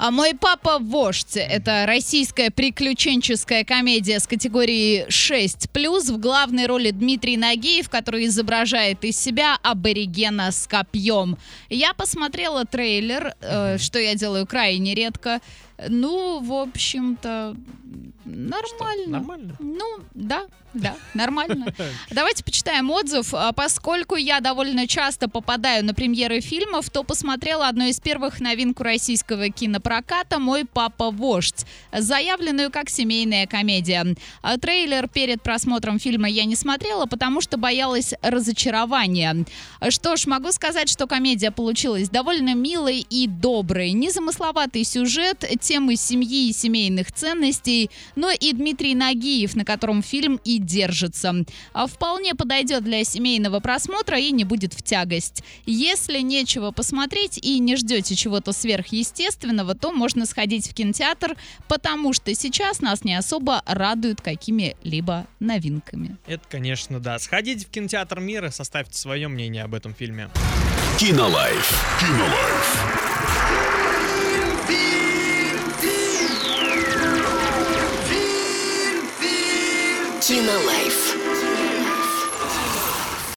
А мой папа вождь. Это российская приключенческая комедия с категории 6 В главной роли Дмитрий Нагиев, который изображает из себя аборигена с копьем. Я посмотрела трейлер, э, что я делаю крайне редко. Ну, в общем-то, нормально. Что, нормально? Ну, да, да, нормально. Давайте почитаем отзыв. А, Поскольку я довольно часто попадаю на премьеры фильмов, то посмотрела одну из первых новинку российского кинопроката «Мой папа вождь», заявленную как семейная комедия. А Трейлер перед просмотром фильма я не смотрела, потому что боялась разочарования. Что ж, могу сказать, что комедия получилась довольно милой и доброй. Незамысловатый сюжет, темы семьи и семейных ценностей, но и Дмитрий Нагиев, на котором фильм и держится. А Вполне подойдет для семейного просмотра и не будет в тягость. Если нечего посмотреть и не ждете чего-то сверхъестественного, то можно сходить в кинотеатр, потому что сейчас нас не особо радуют какими-либо новинками. Это, конечно, да. Сходите в кинотеатр мира, составьте свое мнение об этом фильме. Кинолайф. Кинолайф. Consumer Life.